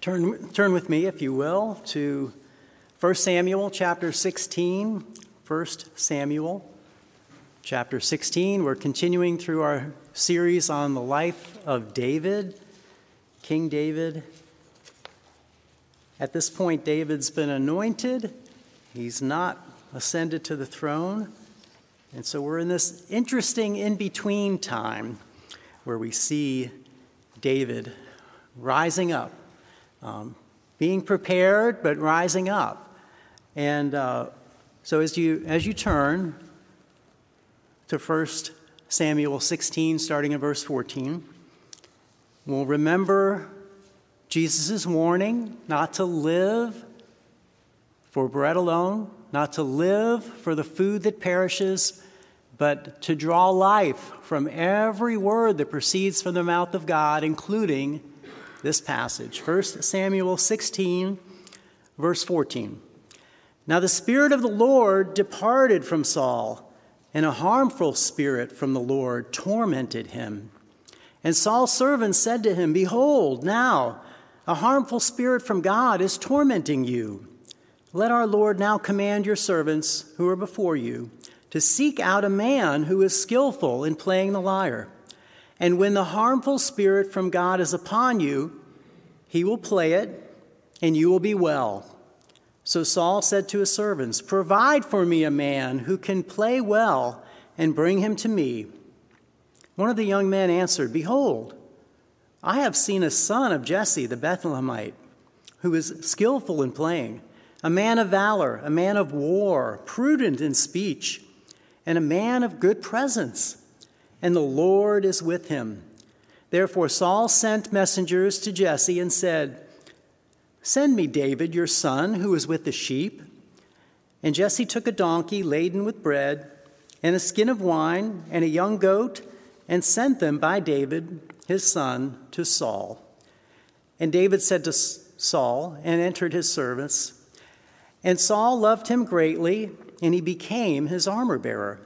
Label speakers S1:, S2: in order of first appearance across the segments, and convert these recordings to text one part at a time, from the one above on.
S1: Turn, turn with me, if you will, to 1 Samuel chapter 16. 1 Samuel chapter 16. We're continuing through our series on the life of David, King David. At this point, David's been anointed, he's not ascended to the throne. And so we're in this interesting in between time where we see David rising up um, being prepared, but rising up. And uh, so as you, as you turn to 1 Samuel 16, starting in verse 14, we'll remember Jesus' warning not to live for bread alone, not to live for the food that perishes, but to draw life from every word that proceeds from the mouth of God, including this passage 1 Samuel 16, verse 14. Now the Spirit of the Lord departed from Saul, and a harmful spirit from the Lord tormented him. And Saul's servants said to him, Behold, now a harmful spirit from God is tormenting you. Let our Lord now command your servants who are before you to seek out a man who is skillful in playing the lyre and when the harmful spirit from God is upon you, he will play it, and you will be well. So Saul said to his servants, Provide for me a man who can play well, and bring him to me. One of the young men answered, Behold, I have seen a son of Jesse the Bethlehemite, who is skillful in playing, a man of valor, a man of war, prudent in speech, and a man of good presence and the Lord is with him. Therefore, Saul sent messengers to Jesse and said, Send me David, your son, who is with the sheep. And Jesse took a donkey laden with bread, and a skin of wine, and a young goat, and sent them by David, his son, to Saul. And David said to Saul, and entered his service. And Saul loved him greatly, and he became his armor bearer.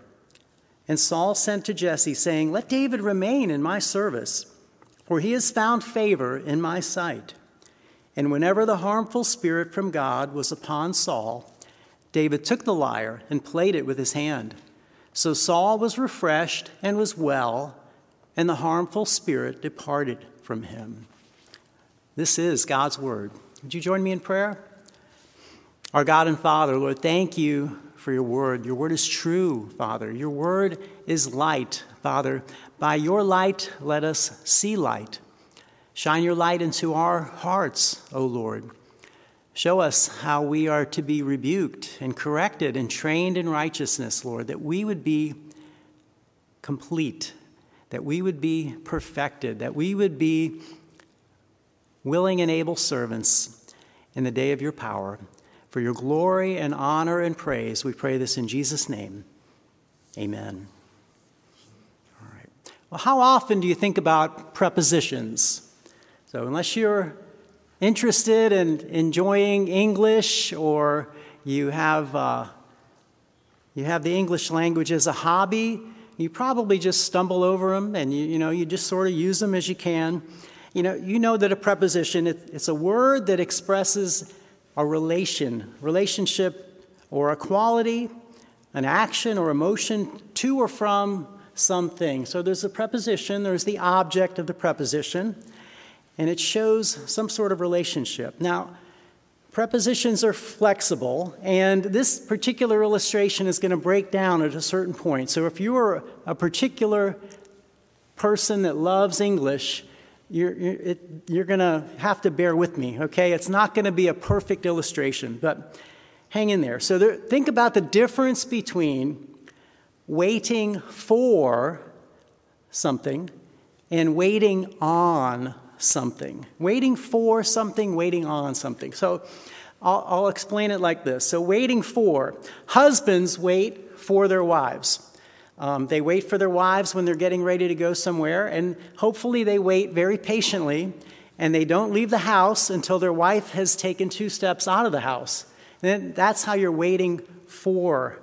S1: And Saul sent to Jesse, saying, Let David remain in my service, for he has found favor in my sight. And whenever the harmful spirit from God was upon Saul, David took the lyre and played it with his hand. So Saul was refreshed and was well, and the harmful spirit departed from him. This is God's word. Would you join me in prayer? Our God and Father, Lord, thank you for your word. Your word is true, Father. Your word is light, Father. By your light, let us see light. Shine your light into our hearts, O Lord. Show us how we are to be rebuked and corrected and trained in righteousness, Lord, that we would be complete, that we would be perfected, that we would be willing and able servants in the day of your power. For your glory and honor and praise, we pray this in Jesus' name. Amen. All right. Well, how often do you think about prepositions? So, unless you're interested in enjoying English or you have, uh, you have the English language as a hobby, you probably just stumble over them and you, you know, you just sort of use them as you can. You know, you know that a preposition, it, it's a word that expresses a relation, relationship or a quality, an action or emotion to or from something. So there's a preposition, there's the object of the preposition, and it shows some sort of relationship. Now, prepositions are flexible, and this particular illustration is going to break down at a certain point. So if you are a particular person that loves English, you're, you're, you're going to have to bear with me, okay? It's not going to be a perfect illustration, but hang in there. So, there, think about the difference between waiting for something and waiting on something. Waiting for something, waiting on something. So, I'll, I'll explain it like this. So, waiting for husbands wait for their wives. Um, they wait for their wives when they're getting ready to go somewhere, and hopefully they wait very patiently, and they don't leave the house until their wife has taken two steps out of the house. And that's how you're waiting for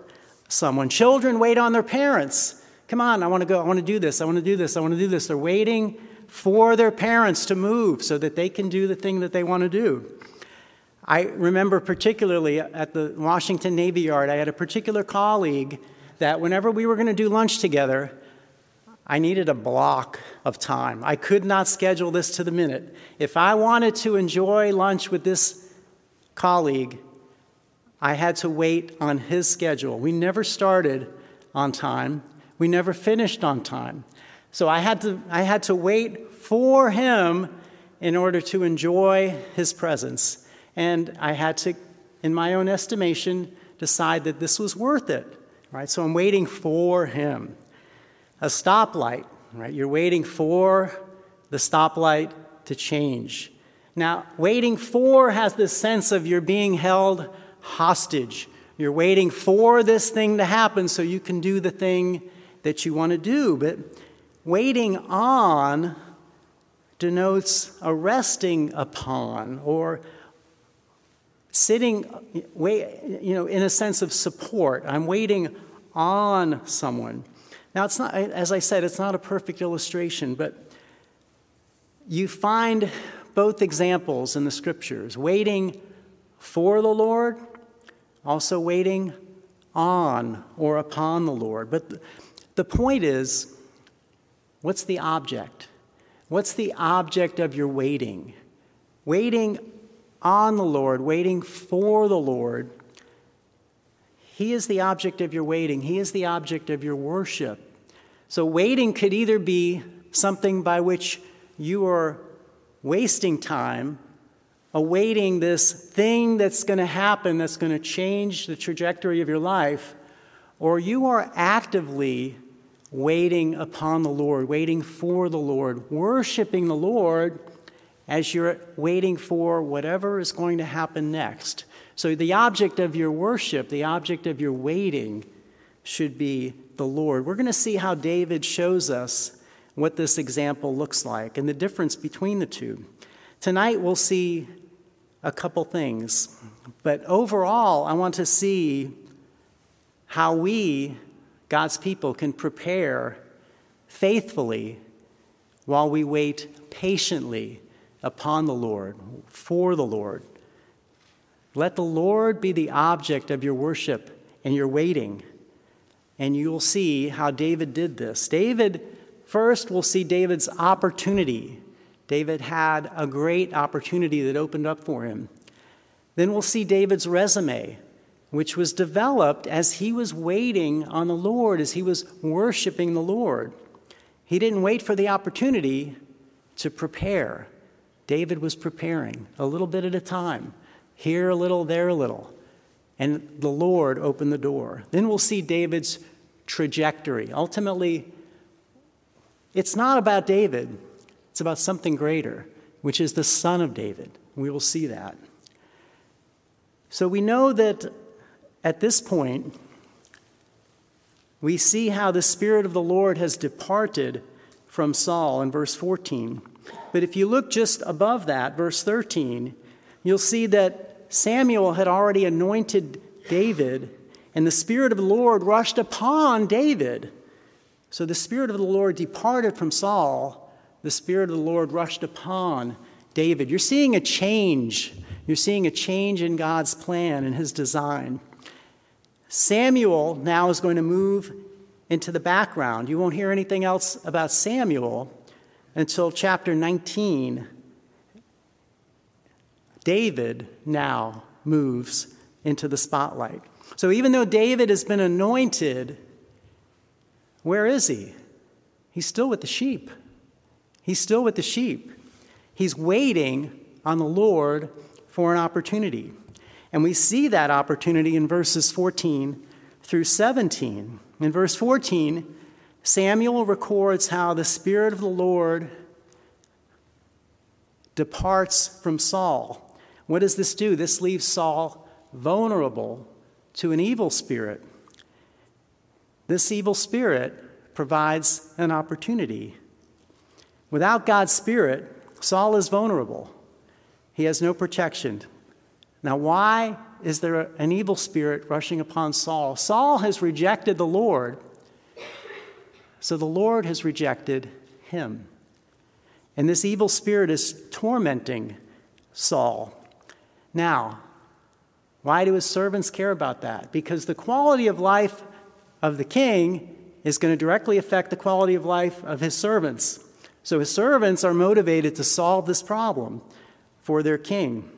S1: someone. Children wait on their parents. Come on, I want to go, I want to do this, I want to do this, I want to do this. They're waiting for their parents to move so that they can do the thing that they want to do. I remember particularly at the Washington Navy Yard, I had a particular colleague that whenever we were going to do lunch together, I needed a block of time. I could not schedule this to the minute. If I wanted to enjoy lunch with this colleague, I had to wait on his schedule. We never started on time, we never finished on time. So I had to, I had to wait for him in order to enjoy his presence. And I had to, in my own estimation, decide that this was worth it. Right? So I'm waiting for him. A stoplight, right? You're waiting for the stoplight to change. Now, waiting for has this sense of you're being held hostage. You're waiting for this thing to happen so you can do the thing that you want to do. But waiting on denotes a resting upon or sitting you know in a sense of support. I'm waiting on someone. Now it's not as i said it's not a perfect illustration but you find both examples in the scriptures. Waiting for the lord also waiting on or upon the lord. But the point is what's the object? What's the object of your waiting? Waiting on the Lord, waiting for the Lord. He is the object of your waiting, He is the object of your worship. So, waiting could either be something by which you are wasting time, awaiting this thing that's going to happen that's going to change the trajectory of your life, or you are actively waiting upon the Lord, waiting for the Lord, worshiping the Lord as you're waiting for whatever is going to happen next. So, the object of your worship, the object of your waiting, should be the Lord. We're going to see how David shows us what this example looks like and the difference between the two. Tonight, we'll see a couple things, but overall, I want to see how we, God's people, can prepare faithfully while we wait patiently upon the Lord, for the Lord. Let the Lord be the object of your worship and your waiting. And you'll see how David did this. David, first, we'll see David's opportunity. David had a great opportunity that opened up for him. Then we'll see David's resume, which was developed as he was waiting on the Lord, as he was worshiping the Lord. He didn't wait for the opportunity to prepare. David was preparing a little bit at a time, here a little, there a little. And the Lord opened the door. Then we'll see David's trajectory. Ultimately, it's not about David, it's about something greater, which is the Son of David. We will see that. So we know that at this point, we see how the Spirit of the Lord has departed from Saul in verse 14. But if you look just above that, verse 13, you'll see that Samuel had already anointed David, and the Spirit of the Lord rushed upon David. So the Spirit of the Lord departed from Saul, the Spirit of the Lord rushed upon David. You're seeing a change. You're seeing a change in God's plan and his design. Samuel now is going to move into the background. You won't hear anything else about Samuel until chapter 19, David now moves into the spotlight. So even though David has been anointed, where is he? He's still with the sheep. He's still with the sheep. He's waiting on the Lord for an opportunity. And we see that opportunity in verses 14 through 17. In verse 14, Samuel records how the Spirit of the Lord departs from Saul. What does this do? This leaves Saul vulnerable to an evil spirit. This evil spirit provides an opportunity. Without God's Spirit, Saul is vulnerable. He has no protection. Now, why is there an evil spirit rushing upon Saul? Saul has rejected the Lord so the Lord has rejected him. And this evil spirit is tormenting Saul. Now, why do his servants care about that? Because the quality of life of the king is going to directly affect the quality of life of his servants. So his servants are motivated to solve this problem for their king.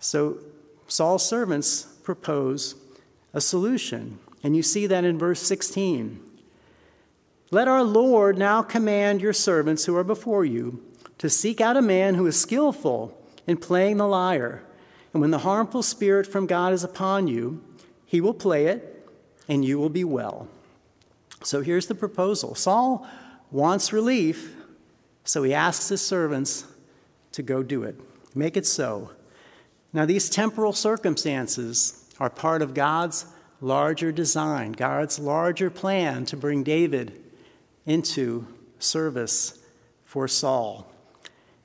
S1: So Saul's servants propose a solution. And you see that in verse 16. Let our Lord now command your servants who are before you to seek out a man who is skillful in playing the lyre. And when the harmful spirit from God is upon you, he will play it, and you will be well. So here's the proposal Saul wants relief, so he asks his servants to go do it. Make it so. Now, these temporal circumstances are part of God's larger design, God's larger plan to bring David into service for Saul.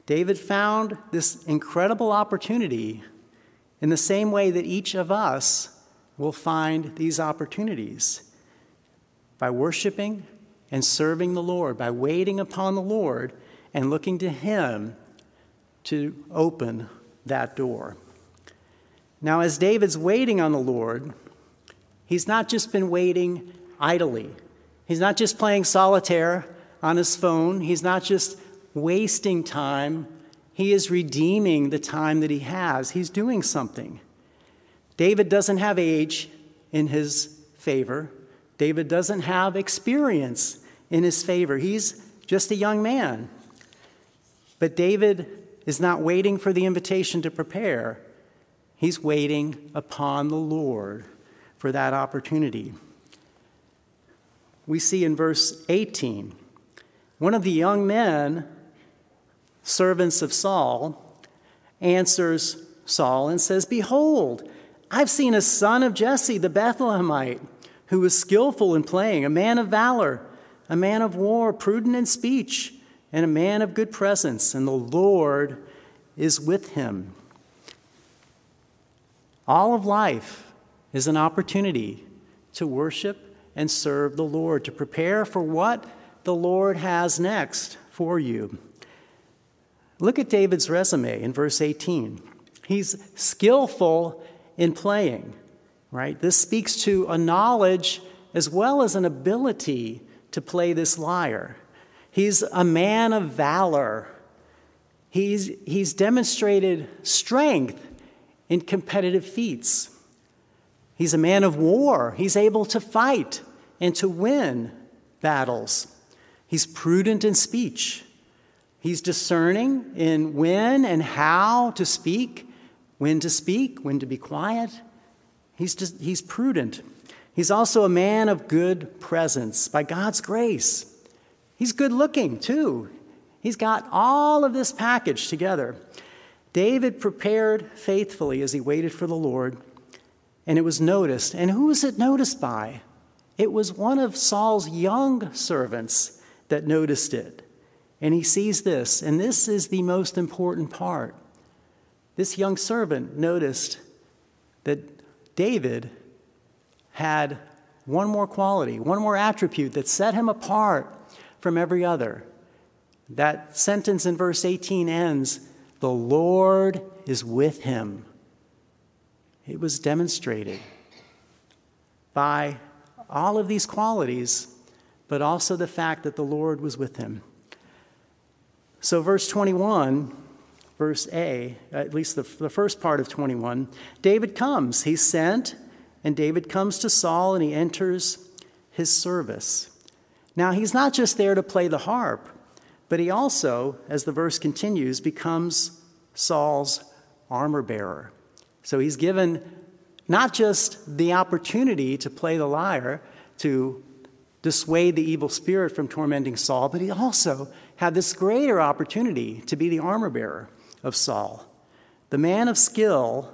S1: David found this incredible opportunity in the same way that each of us will find these opportunities by worshiping and serving the Lord, by waiting upon the Lord and looking to Him to open that door. Now, as David's waiting on the Lord, he's not just been waiting idly. He's not just playing solitaire on his phone. He's not just wasting time. He is redeeming the time that he has. He's doing something. David doesn't have age in his favor. David doesn't have experience in his favor. He's just a young man. But David is not waiting for the invitation to prepare, he's waiting upon the Lord for that opportunity. We see in verse 18 one of the young men, servants of Saul, answers Saul and says, Behold, I've seen a son of Jesse the Bethlehemite who was skillful in playing, a man of valor, a man of war, prudent in speech, and a man of good presence, and the Lord is with him. All of life is an opportunity to worship and serve the Lord, to prepare for what the Lord has next for you. Look at David's resume in verse 18. He's skillful in playing right? This speaks to a knowledge as well as an ability to play this lyre. He's a man of valor. He's, he's demonstrated strength in competitive feats. He's a man of war. He's able to fight and to win battles. He's prudent in speech. He's discerning in when and how to speak, when to speak, when to be quiet. He's, just, he's prudent. He's also a man of good presence by God's grace. He's good looking, too. He's got all of this package together. David prepared faithfully as he waited for the Lord, and it was noticed. And who was it noticed by? It was one of Saul's young servants that noticed it. And he sees this, and this is the most important part. This young servant noticed that David had one more quality, one more attribute that set him apart from every other. That sentence in verse 18 ends The Lord is with him. It was demonstrated by all of these qualities, but also the fact that the Lord was with him. So, verse 21 verse A, at least the, the first part of 21, David comes. He's sent, and David comes to Saul and he enters his service. Now, he's not just there to play the harp, but he also, as the verse continues, becomes Saul's armor bearer. So he's given not just the opportunity to play the lyre, to dissuade the evil spirit from tormenting Saul, but he also had this greater opportunity to be the armor bearer of Saul. The man of skill,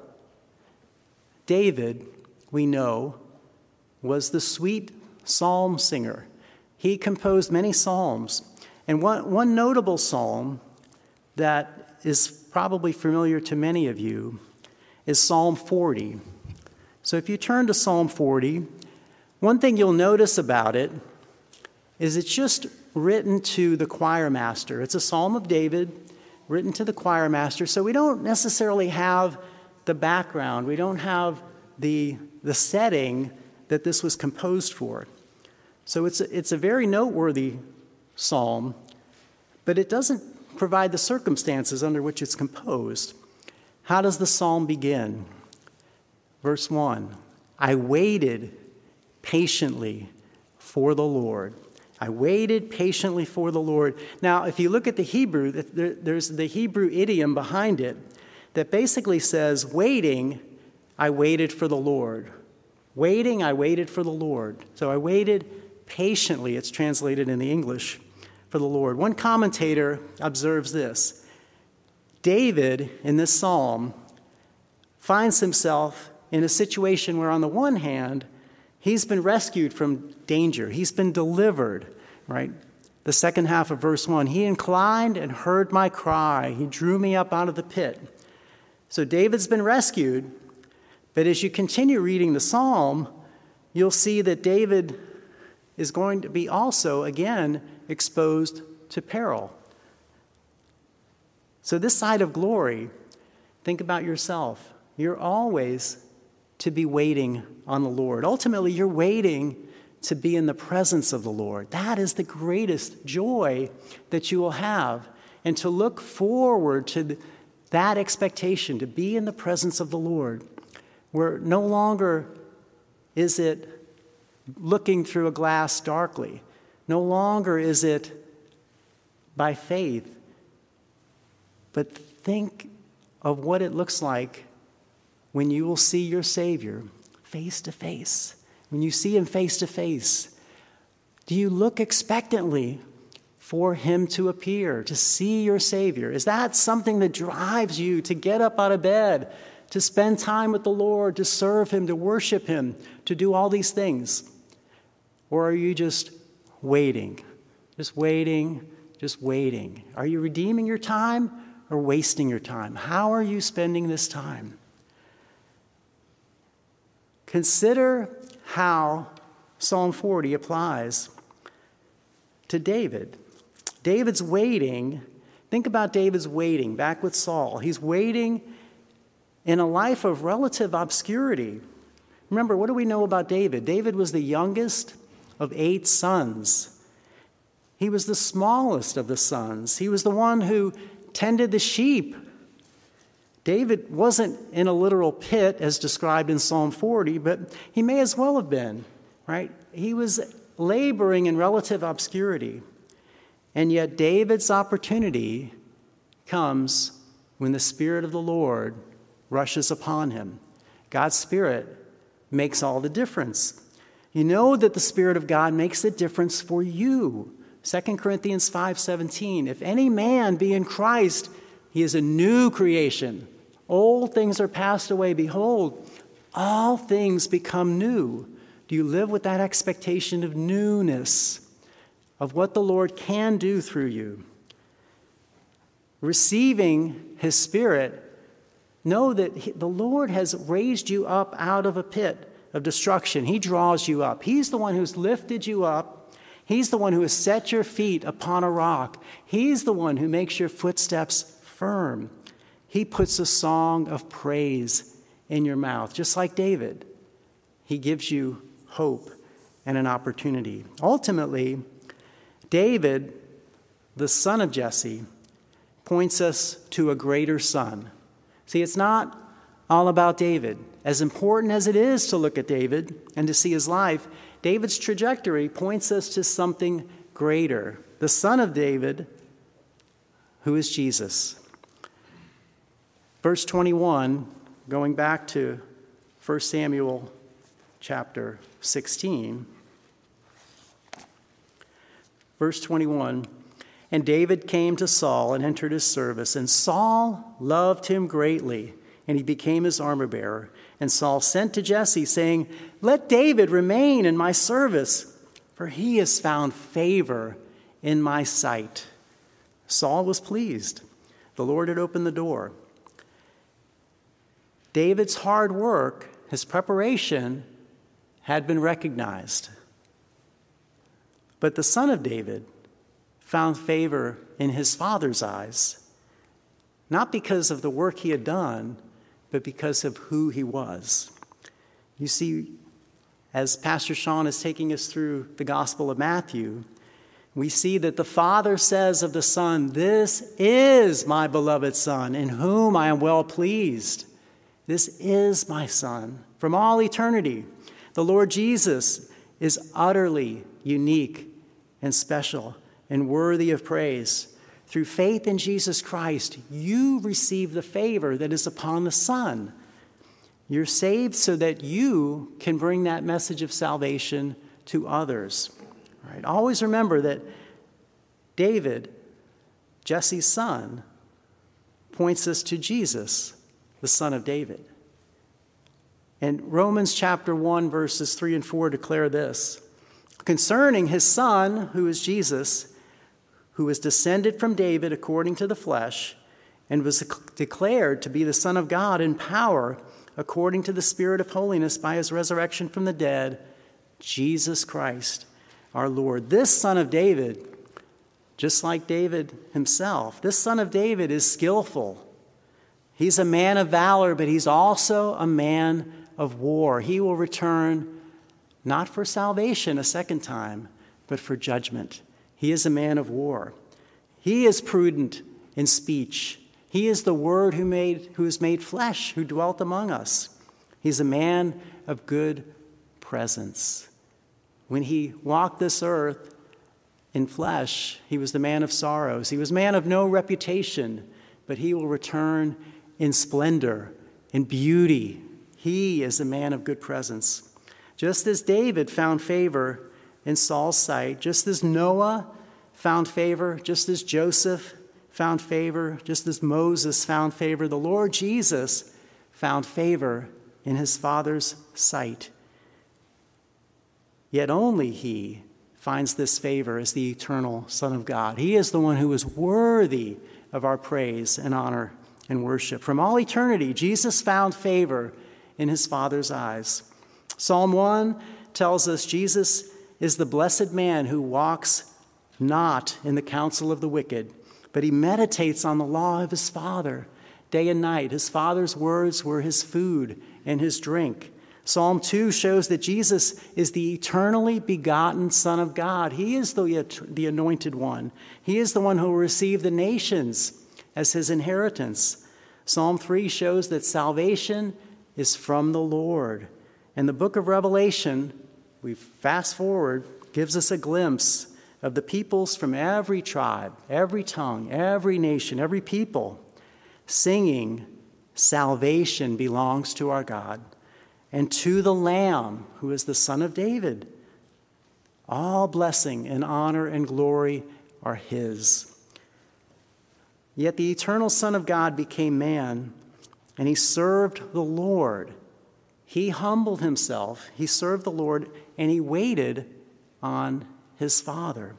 S1: David, we know, was the sweet psalm singer. He composed many psalms. And one, one notable psalm that is probably familiar to many of you is Psalm 40. So if you turn to Psalm 40, one thing you'll notice about it is it's just written to the choir master. It's a psalm of David written to the choir master, so we don't necessarily have the background, we don't have the, the setting that this was composed for. So it's a, it's a very noteworthy psalm, but it doesn't provide the circumstances under which it's composed. How does the psalm begin? Verse 1 I waited patiently for the Lord. I waited patiently for the Lord. Now, if you look at the Hebrew, there's the Hebrew idiom behind it that basically says, Waiting, I waited for the Lord. Waiting, I waited for the Lord. So I waited patiently, it's translated in the English, for the Lord. One commentator observes this David, in this psalm, finds himself in a situation where, on the one hand, he's been rescued from danger, he's been delivered, right? The second half of verse 1 He inclined and heard my cry, he drew me up out of the pit. So David's been rescued, but as you continue reading the psalm, you'll see that David is going to be also, again, exposed to peril. So, this side of glory, think about yourself. You're always to be waiting on the Lord. Ultimately, you're waiting to be in the presence of the Lord. That is the greatest joy that you will have. And to look forward to that expectation, to be in the presence of the Lord, where no longer is it looking through a glass darkly, no longer is it by faith, but think of what it looks like when you will see your Savior face to face. When you see Him face to face, do you look expectantly for Him to appear, to see your Savior? Is that something that drives you to get up out of bed, to spend time with the Lord, to serve Him, to worship Him, to do all these things? Or are you just waiting? Just waiting, just waiting. Are you redeeming your time or wasting your time? How are you spending this time? Consider how Psalm 40 applies to David. David's waiting. Think about David's waiting back with Saul. He's waiting in a life of relative obscurity. Remember, what do we know about David? David was the youngest of eight sons. He was the smallest of the sons. He was the one who tended the sheep. David wasn't in a literal pit as described in Psalm 40, but he may as well have been, right? He was laboring in relative obscurity. And yet, David's opportunity comes when the Spirit of the Lord rushes upon him. God's Spirit makes all the difference. You know that the Spirit of God makes the difference for you. 2 Corinthians 5:17 If any man be in Christ, he is a new creation. Old things are passed away. Behold, all things become new. Do you live with that expectation of newness, of what the Lord can do through you? Receiving His Spirit, know that the Lord has raised you up out of a pit of destruction. He draws you up. He's the one who's lifted you up. He's the one who has set your feet upon a rock. He's the one who makes your footsteps firm. He puts a song of praise in your mouth, just like David. He gives you hope and an opportunity. Ultimately, David, the son of Jesse, points us to a greater son. See, it's not all about David. As important as it is to look at David and to see his life, David's trajectory points us to something greater the son of David, who is Jesus. Verse 21, going back to 1 Samuel chapter 16, verse 21. And David came to Saul and entered his service, and Saul loved him greatly and he became his armor bearer. And Saul sent to Jesse, saying, Let David remain in my service, for he has found favor in my sight. Saul was pleased. The Lord had opened the door. David's hard work, his preparation, had been recognized. But the son of David, found favor in his Father's eyes, not because of the work he had done, but because of who he was. You see, as Pastor Sean is taking us through the Gospel of Matthew, we see that the Father says of the Son, This is my beloved Son, in whom I am well pleased. This is my Son from all eternity. The Lord Jesus is utterly unique and special and worthy of praise. Through faith in Jesus Christ, you receive the favor that is upon the Son. You're saved so that you can bring that message of salvation to others. Right? Always remember that David, Jesse's son, points us to Jesus, the son of David. And Romans chapter 1, verses 3 and 4 declare this concerning his son, who is Jesus, who was descended from David according to the flesh, and was declared to be the Son of God in power according to the Spirit of holiness by his resurrection from the dead, Jesus Christ, our Lord. This Son of David, just like David himself, this Son of David is skillful. He's a man of valor, but he's also a man of war. He will return not for salvation a second time, but for judgment. He is a man of war. He is prudent in speech. He is the Word who, made, who is made flesh, who dwelt among us. He's a man of good presence. When he walked this earth in flesh, he was the man of sorrows. He was man of no reputation, but he will return in splendor, in beauty. He is a man of good presence. Just as David found favor in Saul's sight, just as Noah found favor, just as Joseph found favor, just as Moses found favor, the Lord Jesus found favor in his Father's sight. Yet only he finds this favor as the eternal Son of God. He is the one who is worthy of our praise and honor and worship. From all eternity, Jesus found favor in his Father's eyes. Psalm 1 tells us Jesus is the blessed man who walks not in the counsel of the wicked, but he meditates on the law of his Father day and night. His Father's words were his food and his drink. Psalm 2 shows that Jesus is the eternally begotten Son of God. He is the, the anointed one. He is the one who will receive the nations as his inheritance. Psalm 3 shows that salvation is from the Lord. And the book of Revelation, we fast forward, gives us a glimpse of the peoples from every tribe, every tongue, every nation, every people, singing, Salvation belongs to our God and to the Lamb, who is the Son of David. All blessing and honor and glory are His. Yet the eternal Son of God became man, and He served the Lord. He humbled Himself, He served the Lord, and He waited on his Father.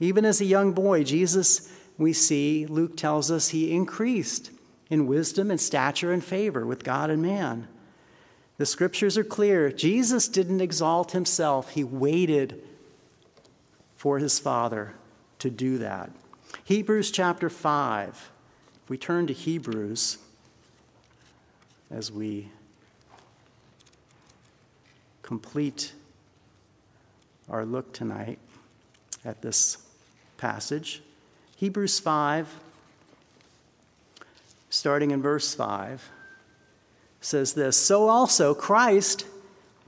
S1: Even as a young boy, Jesus, we see, Luke tells us, he increased in wisdom and stature and favor with God and man. The scriptures are clear. Jesus didn't exalt himself, he waited for his Father to do that. Hebrews chapter 5. If we turn to Hebrews as we complete our look tonight at this passage. Hebrews 5, starting in verse 5, says this So also Christ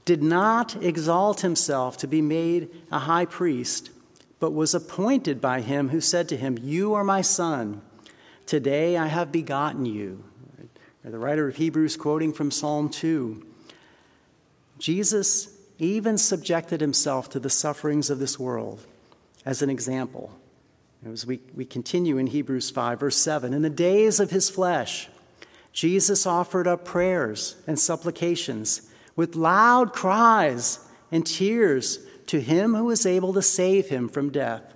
S1: did not exalt himself to be made a high priest, but was appointed by him who said to him, You are my son. Today I have begotten you. The writer of Hebrews quoting from Psalm 2. Jesus even subjected himself to the sufferings of this world as an example. As we, we continue in Hebrews 5, verse 7, in the days of his flesh, Jesus offered up prayers and supplications with loud cries and tears to him who was able to save him from death.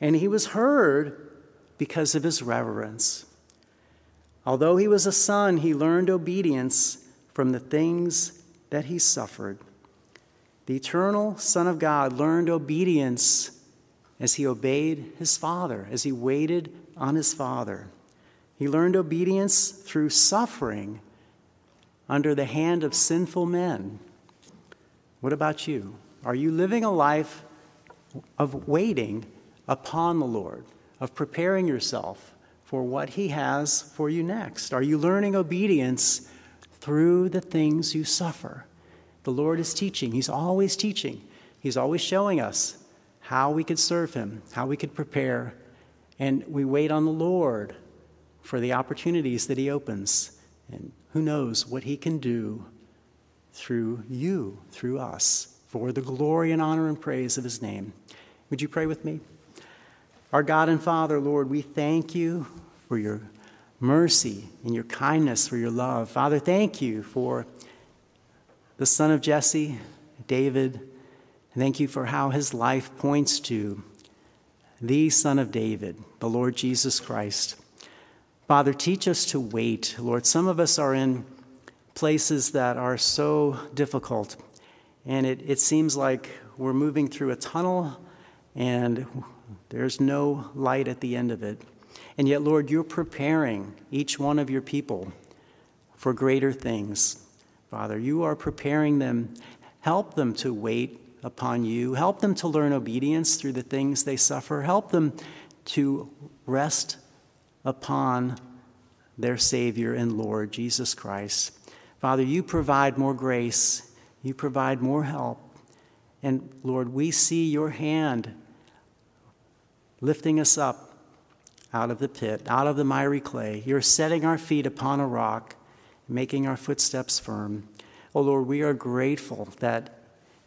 S1: And he was heard because of his reverence. Although he was a son, he learned obedience from the things that he suffered. The eternal Son of God learned obedience as he obeyed his father, as he waited on his father. He learned obedience through suffering under the hand of sinful men. What about you? Are you living a life of waiting upon the Lord, of preparing yourself for what He has for you next? Are you learning obedience through the things you suffer? The Lord is teaching, He's always teaching, He's always showing us how we could serve Him, how we could prepare, and we wait on the Lord for the opportunities that He opens. And who knows what He can do through you, through us, for the glory and honor and praise of His name. Would you pray with me? Our God and Father, Lord, we thank you for your mercy and your kindness, for your love. Father, thank you for the son of Jesse, David. Thank you for how his life points to the Son of David, the Lord Jesus Christ. Father, teach us to wait. Lord, some of us are in places that are so difficult, and it, it seems like we're moving through a tunnel and there's no light at the end of it. And yet, Lord, you're preparing each one of your people for greater things. Father, you are preparing them. Help them to wait upon you. Help them to learn obedience through the things they suffer. Help them to rest upon their Savior and Lord, Jesus Christ. Father, you provide more grace, you provide more help. And Lord, we see your hand lifting us up out of the pit, out of the miry clay. You're setting our feet upon a rock, making our footsteps firm. Oh Lord, we are grateful that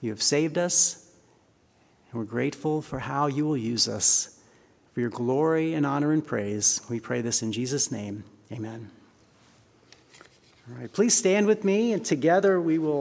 S1: you have saved us, and we're grateful for how you will use us. For your glory and honor and praise, we pray this in Jesus' name. Amen. All right, please stand with me, and together we will.